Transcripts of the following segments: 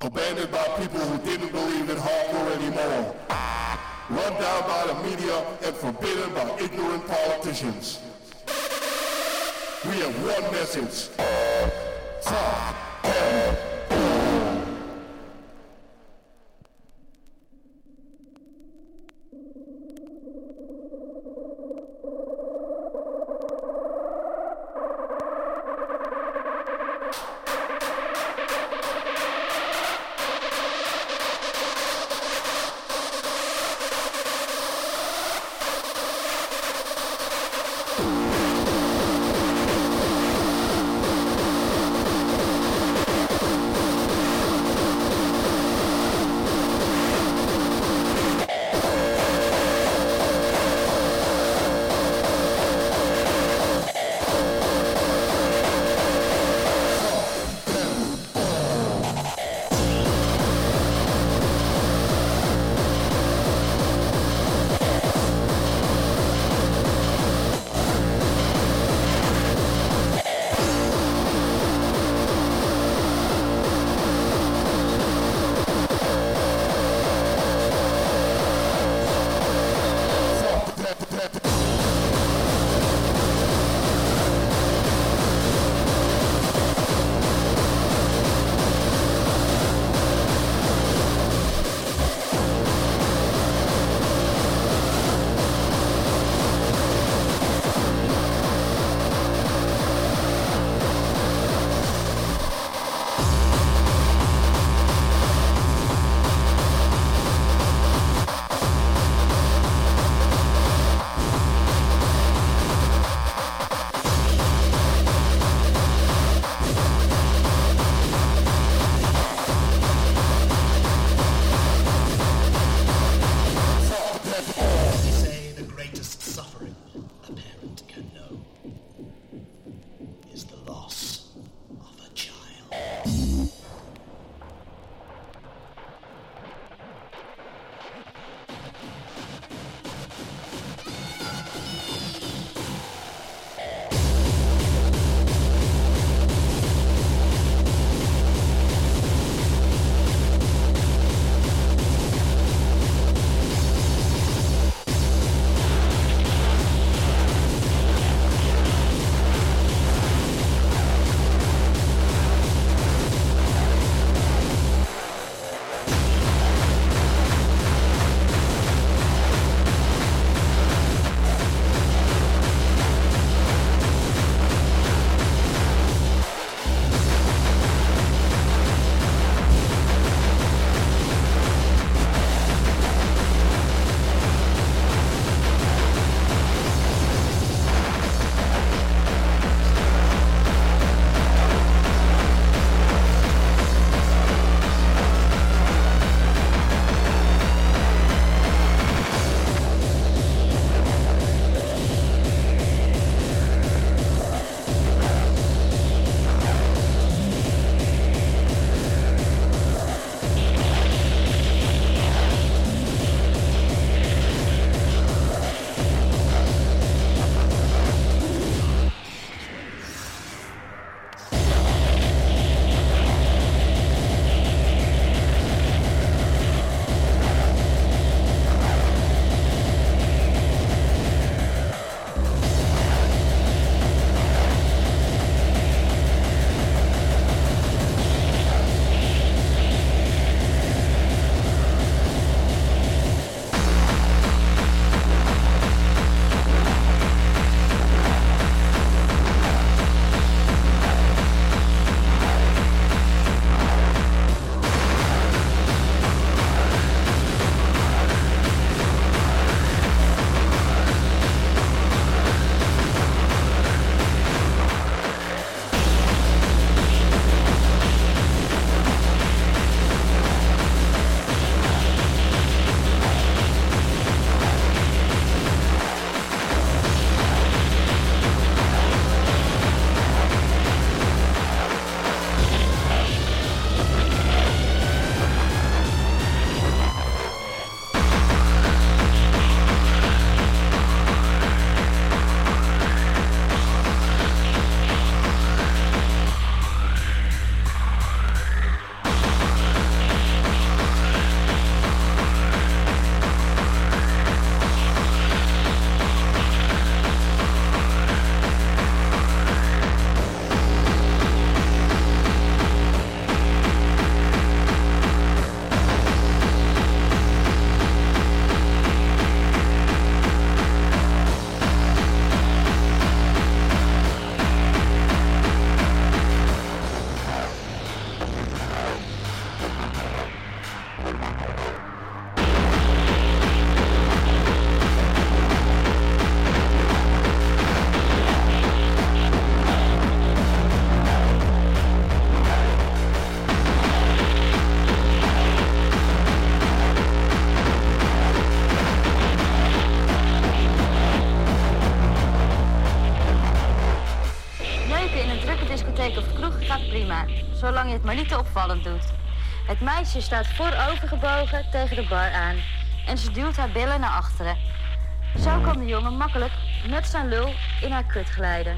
Abandoned by people who didn't believe in hardcore anymore. Run down by the media and forbidden by ignorant politicians. We have one message. Fuck opvallend doet. Het meisje staat voorovergebogen tegen de bar aan en ze duwt haar billen naar achteren. Zo kan de jongen makkelijk met zijn lul in haar kut glijden.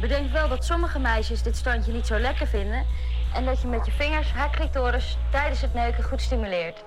Bedenk wel dat sommige meisjes dit standje niet zo lekker vinden en dat je met je vingers haar clitoris tijdens het neuken goed stimuleert.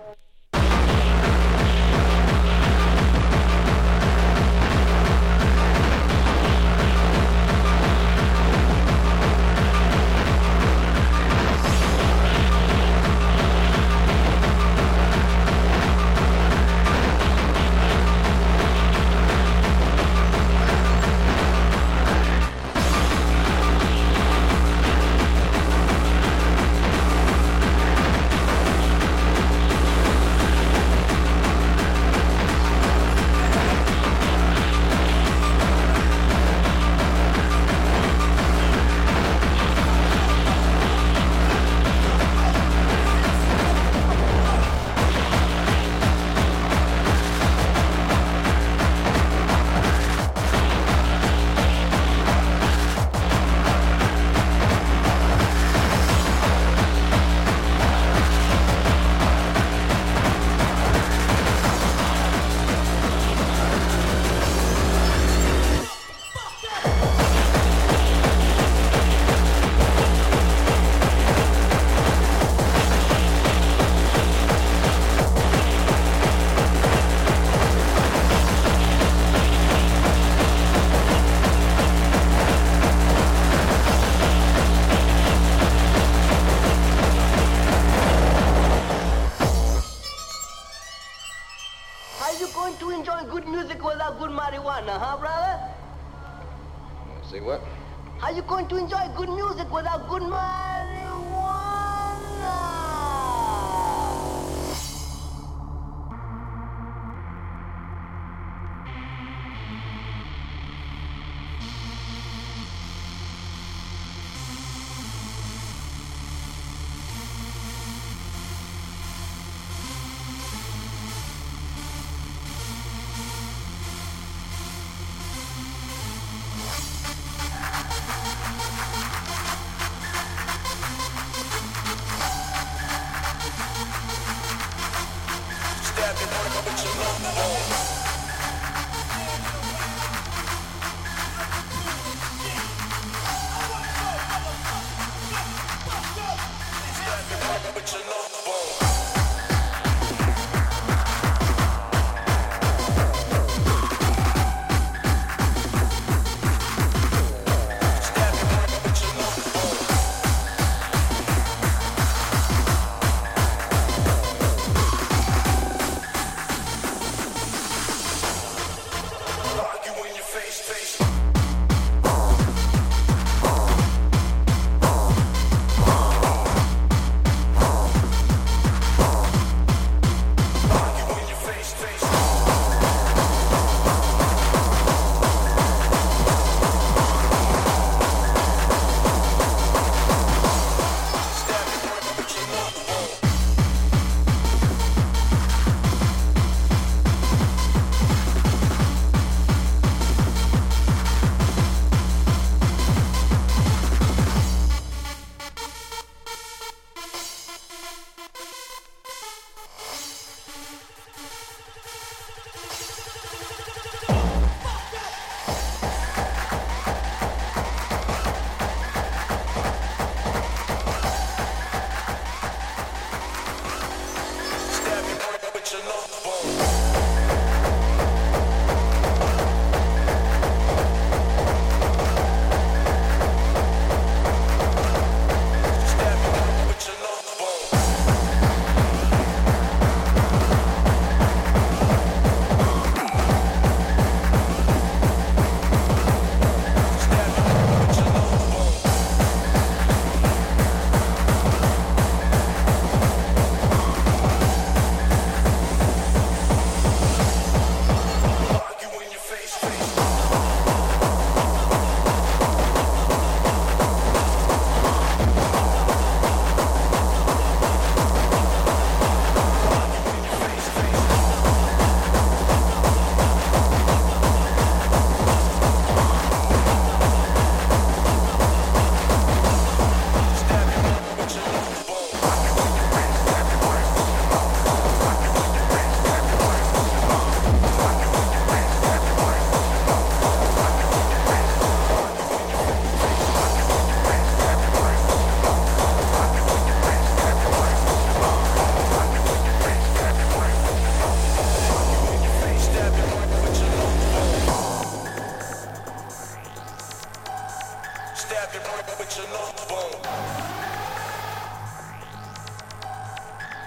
switching up, boom.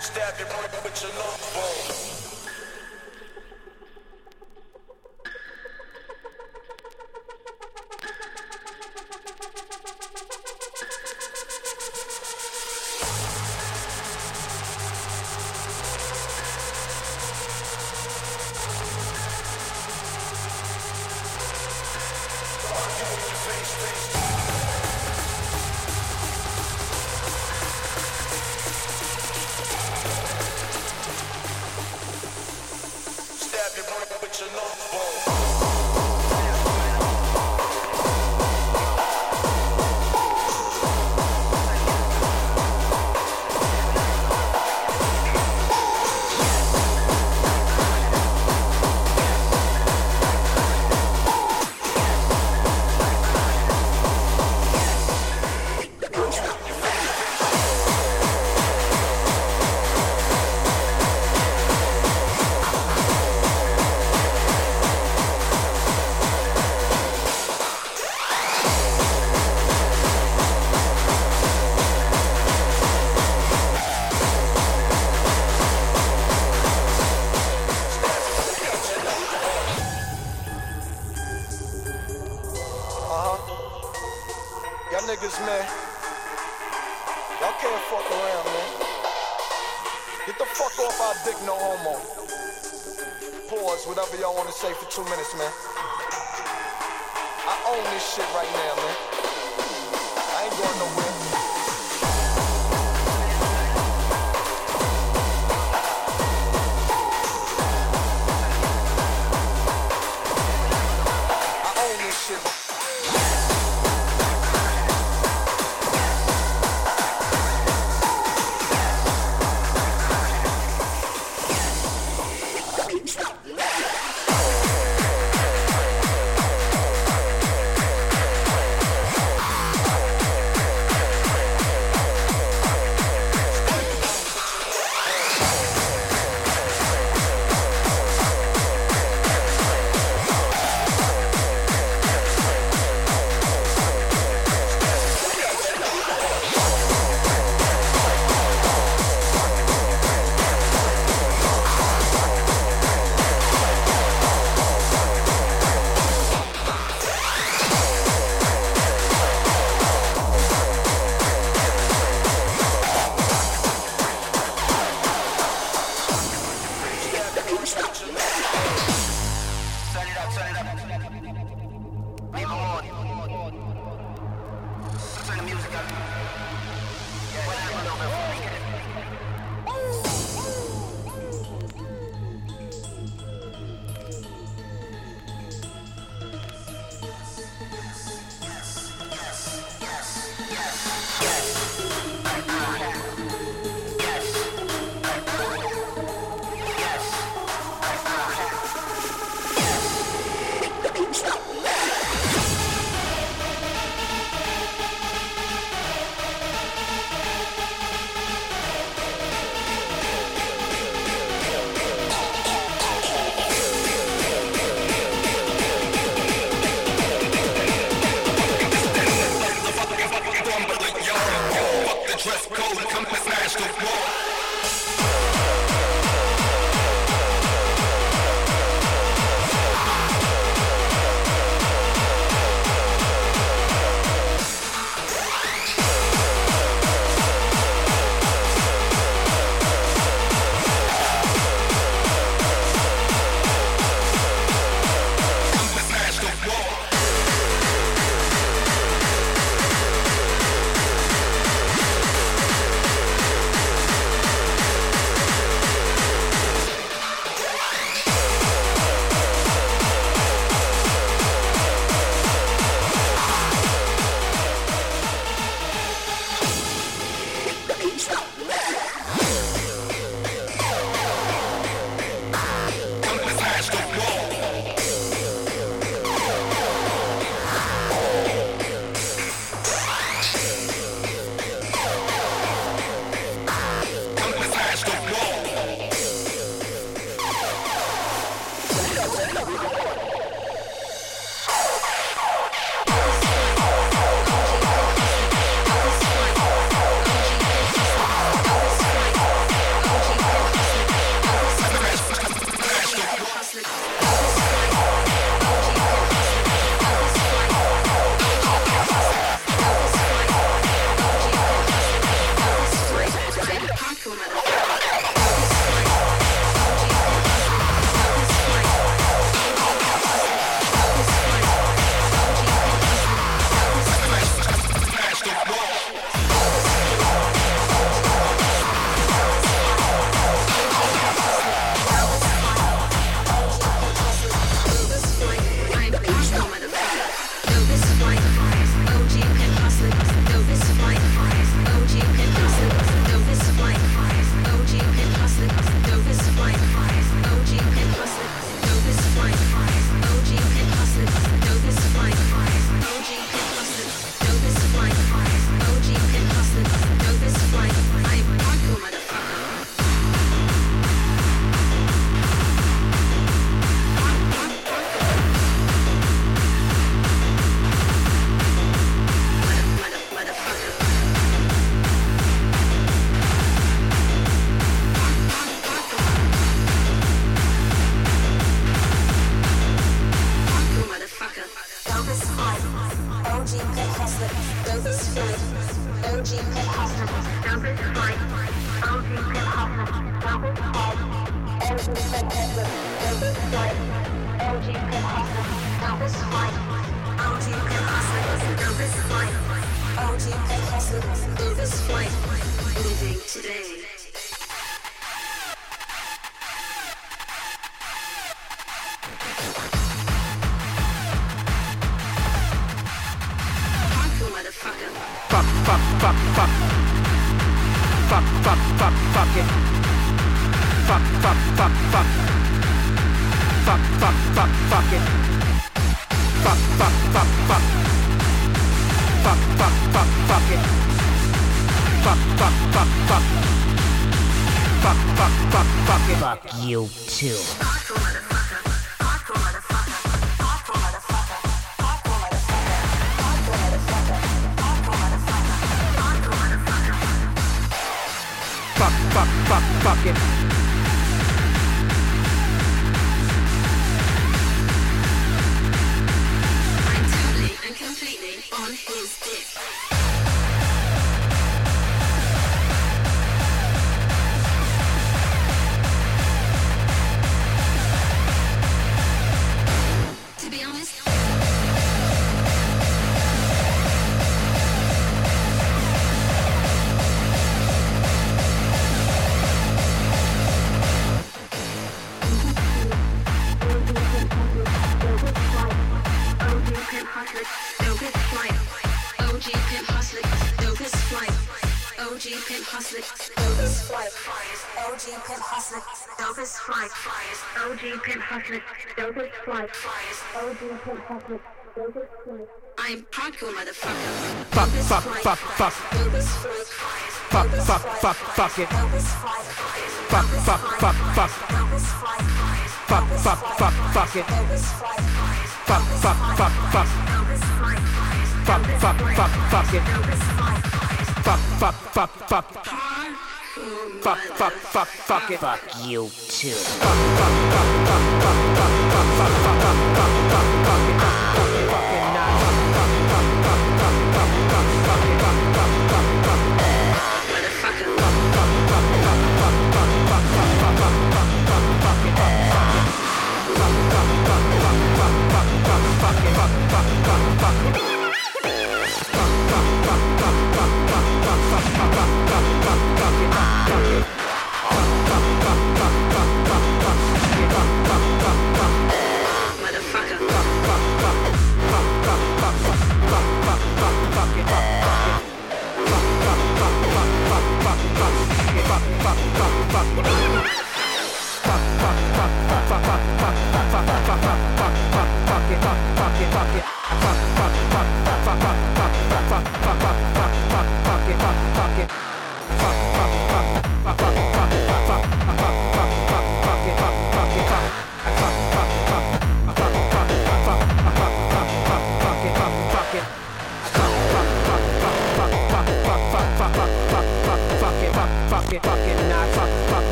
Stab your brain, switching up, bone. fuck, fuck, fuck, fuck it. I'm hardcore motherfucker. Fuck, fuck, fuck, fuck. Fuck, fuck, fuck, fuck it. Fuck, fuck, fuck, fuck. Fuck, fuck, fuck, fuck it. Fuck, fuck, fuck, fuck. Fuck, fuck, fuck, fuck it. Fuck, fuck, fuck, fuck. Fuck, fuck, fuck, fuck it. Fuck you too. Fuck, fuck, fuck, fuck, fuck, fuck, fuck,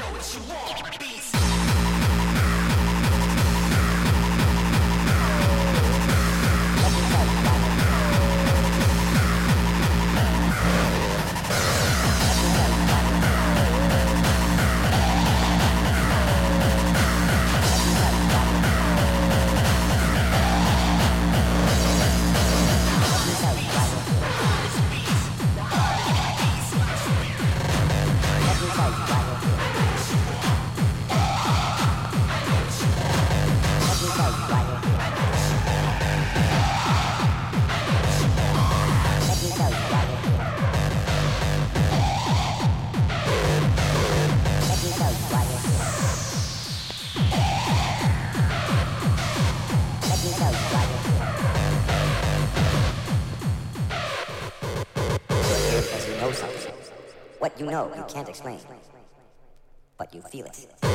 know what you want. Beats. Can't explain. But you feel it.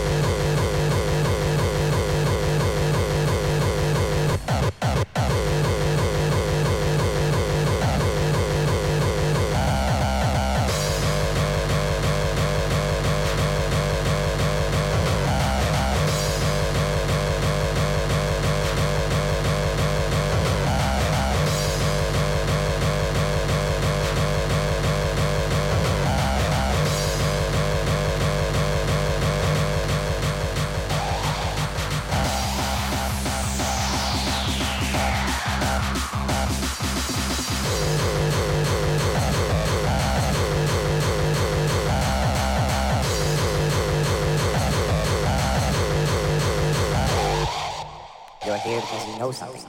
You know something.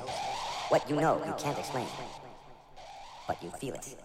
What you know, you can't explain. But you feel it.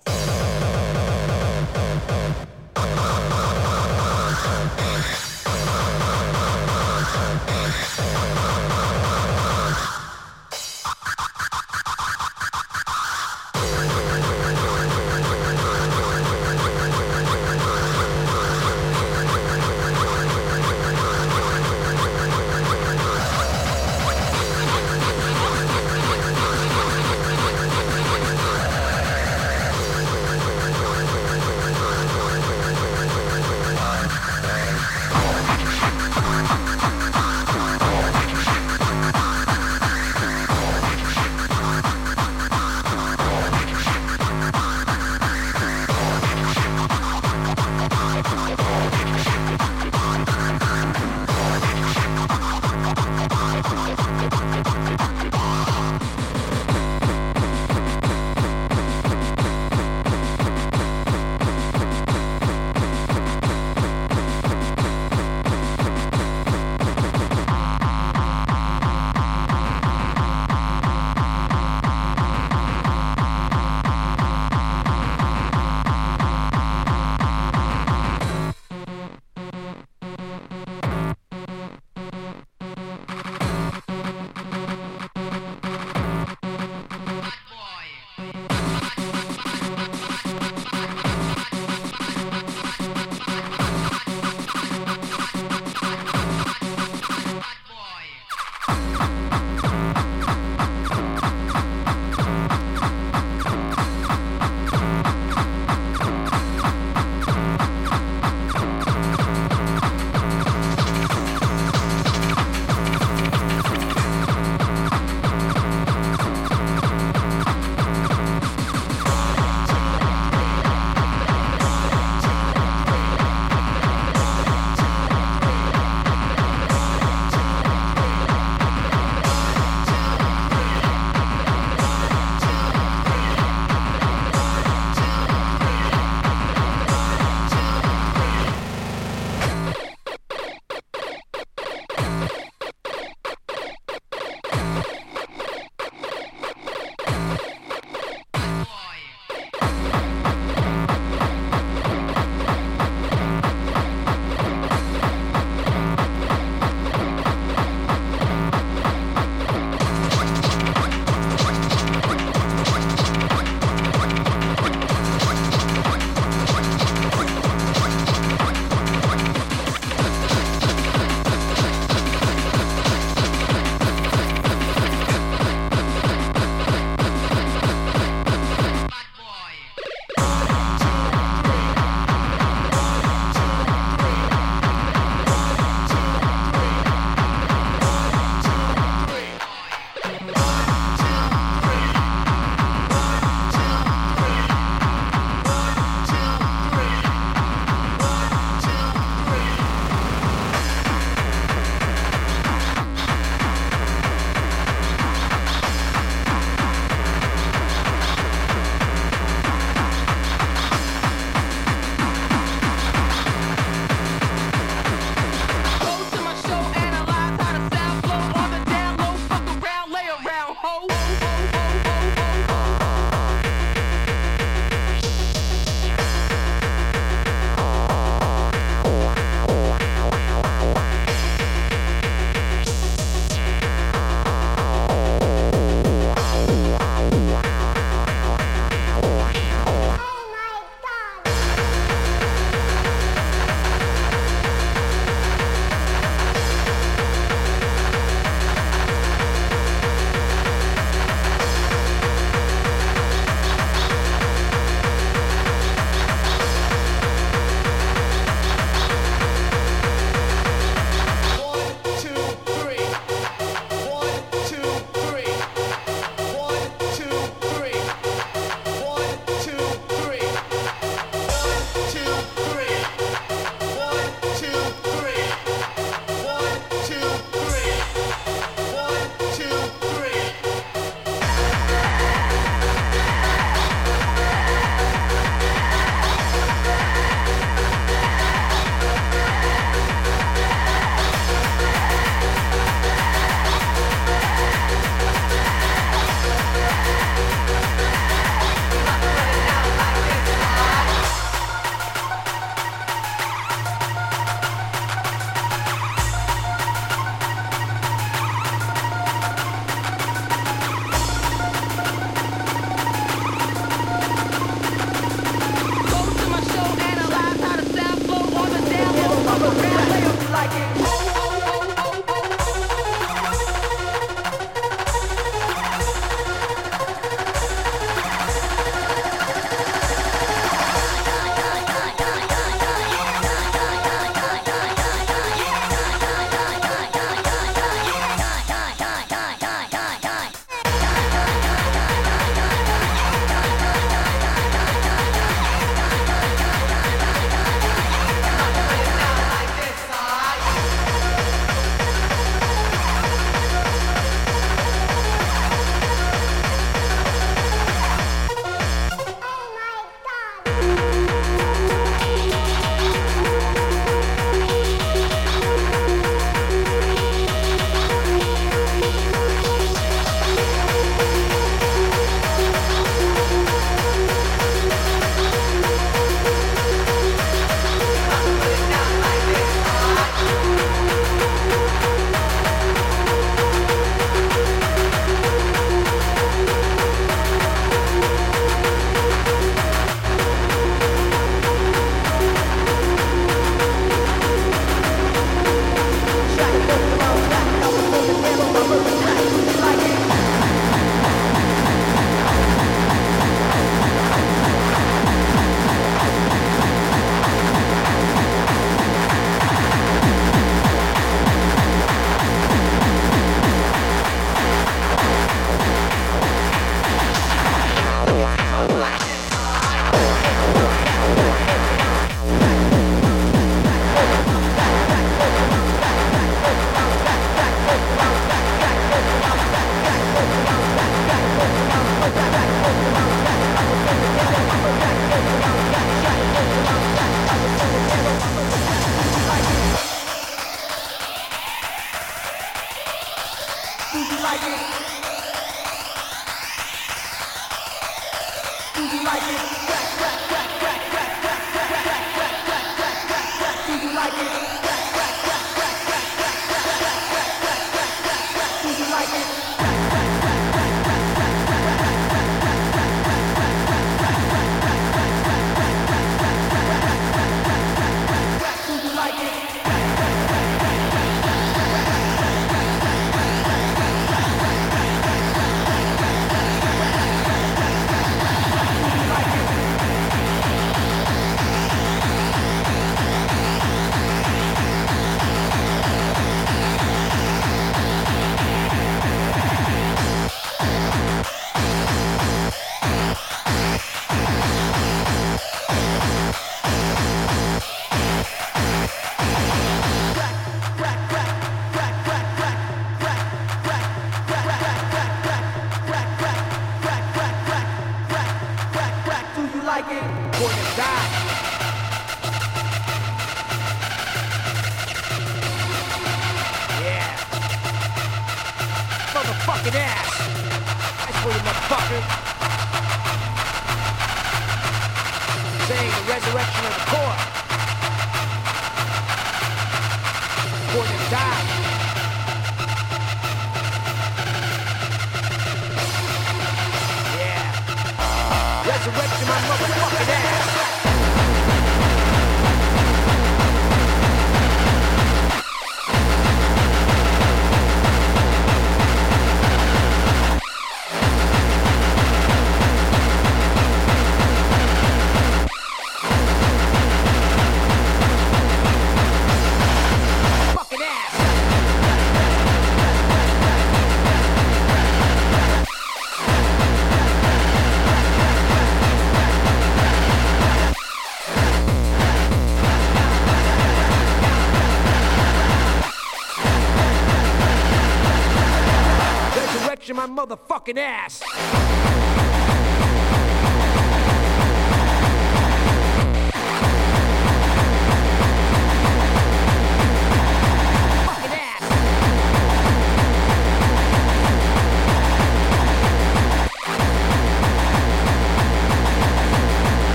Motherfucking ass.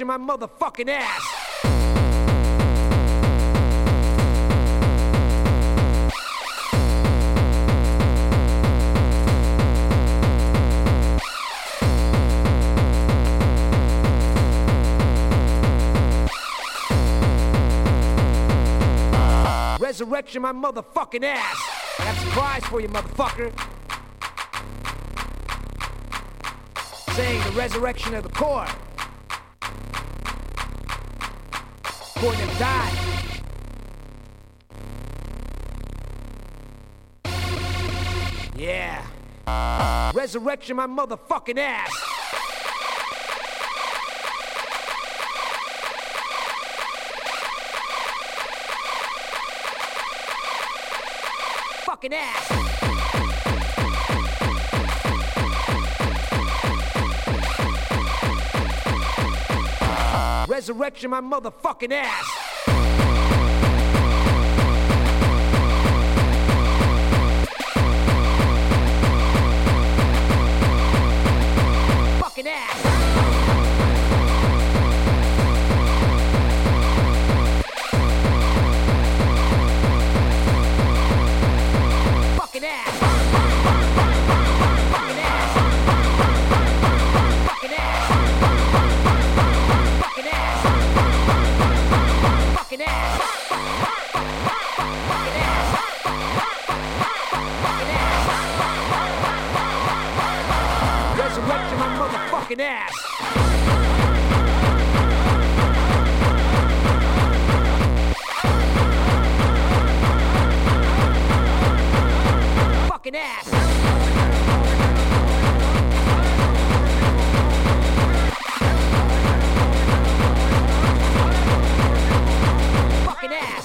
Resurrection my motherfucking ass. Resurrection my motherfucking ass. I a surprise for you, motherfucker. Saying the resurrection of the core. Going to die. Yeah. Resurrection my motherfucking ass. Fucking ass. Resurrection my motherfucking ass. Motherfucking ass. Fucking ass. Fucking ass.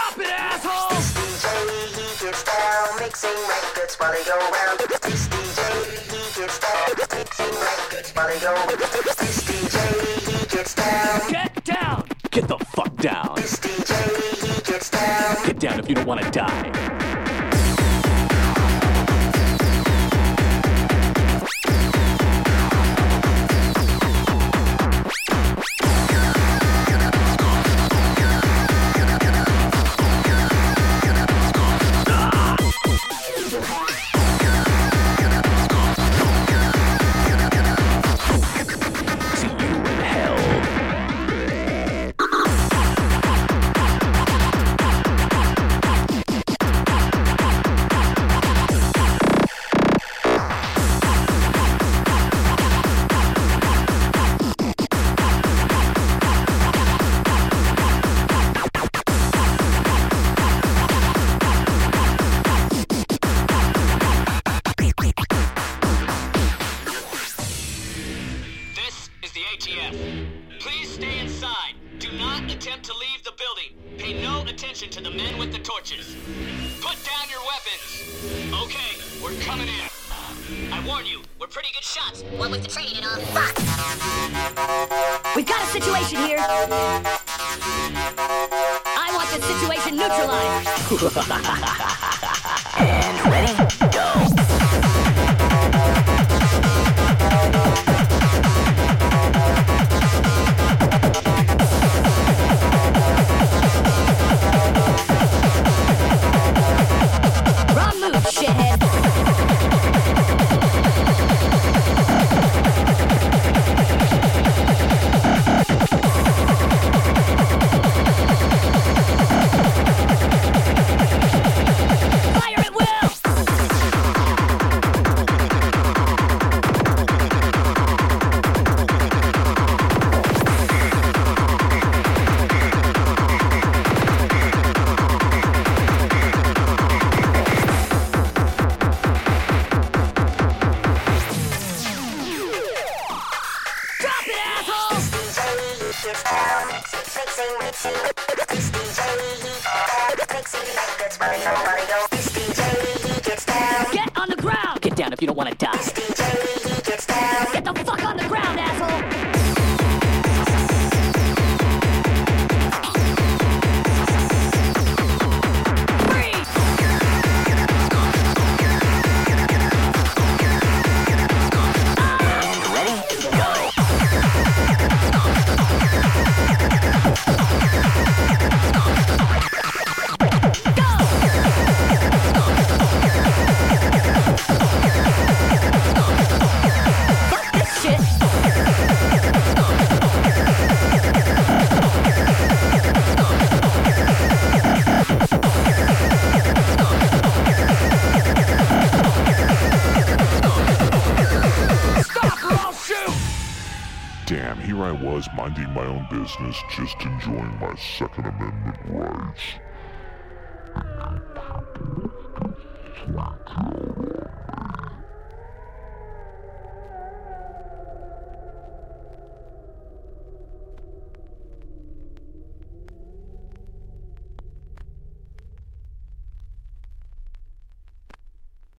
Stop it, assholes! DJ, he gets down, mixing records while they go round. This DJ, he gets down, mixing records while they go round. This DJ, he gets down. Get down! Get the fuck down! This DJ, he gets down. Get down if you don't wanna die. minding my own business, just enjoying my Second Amendment rights.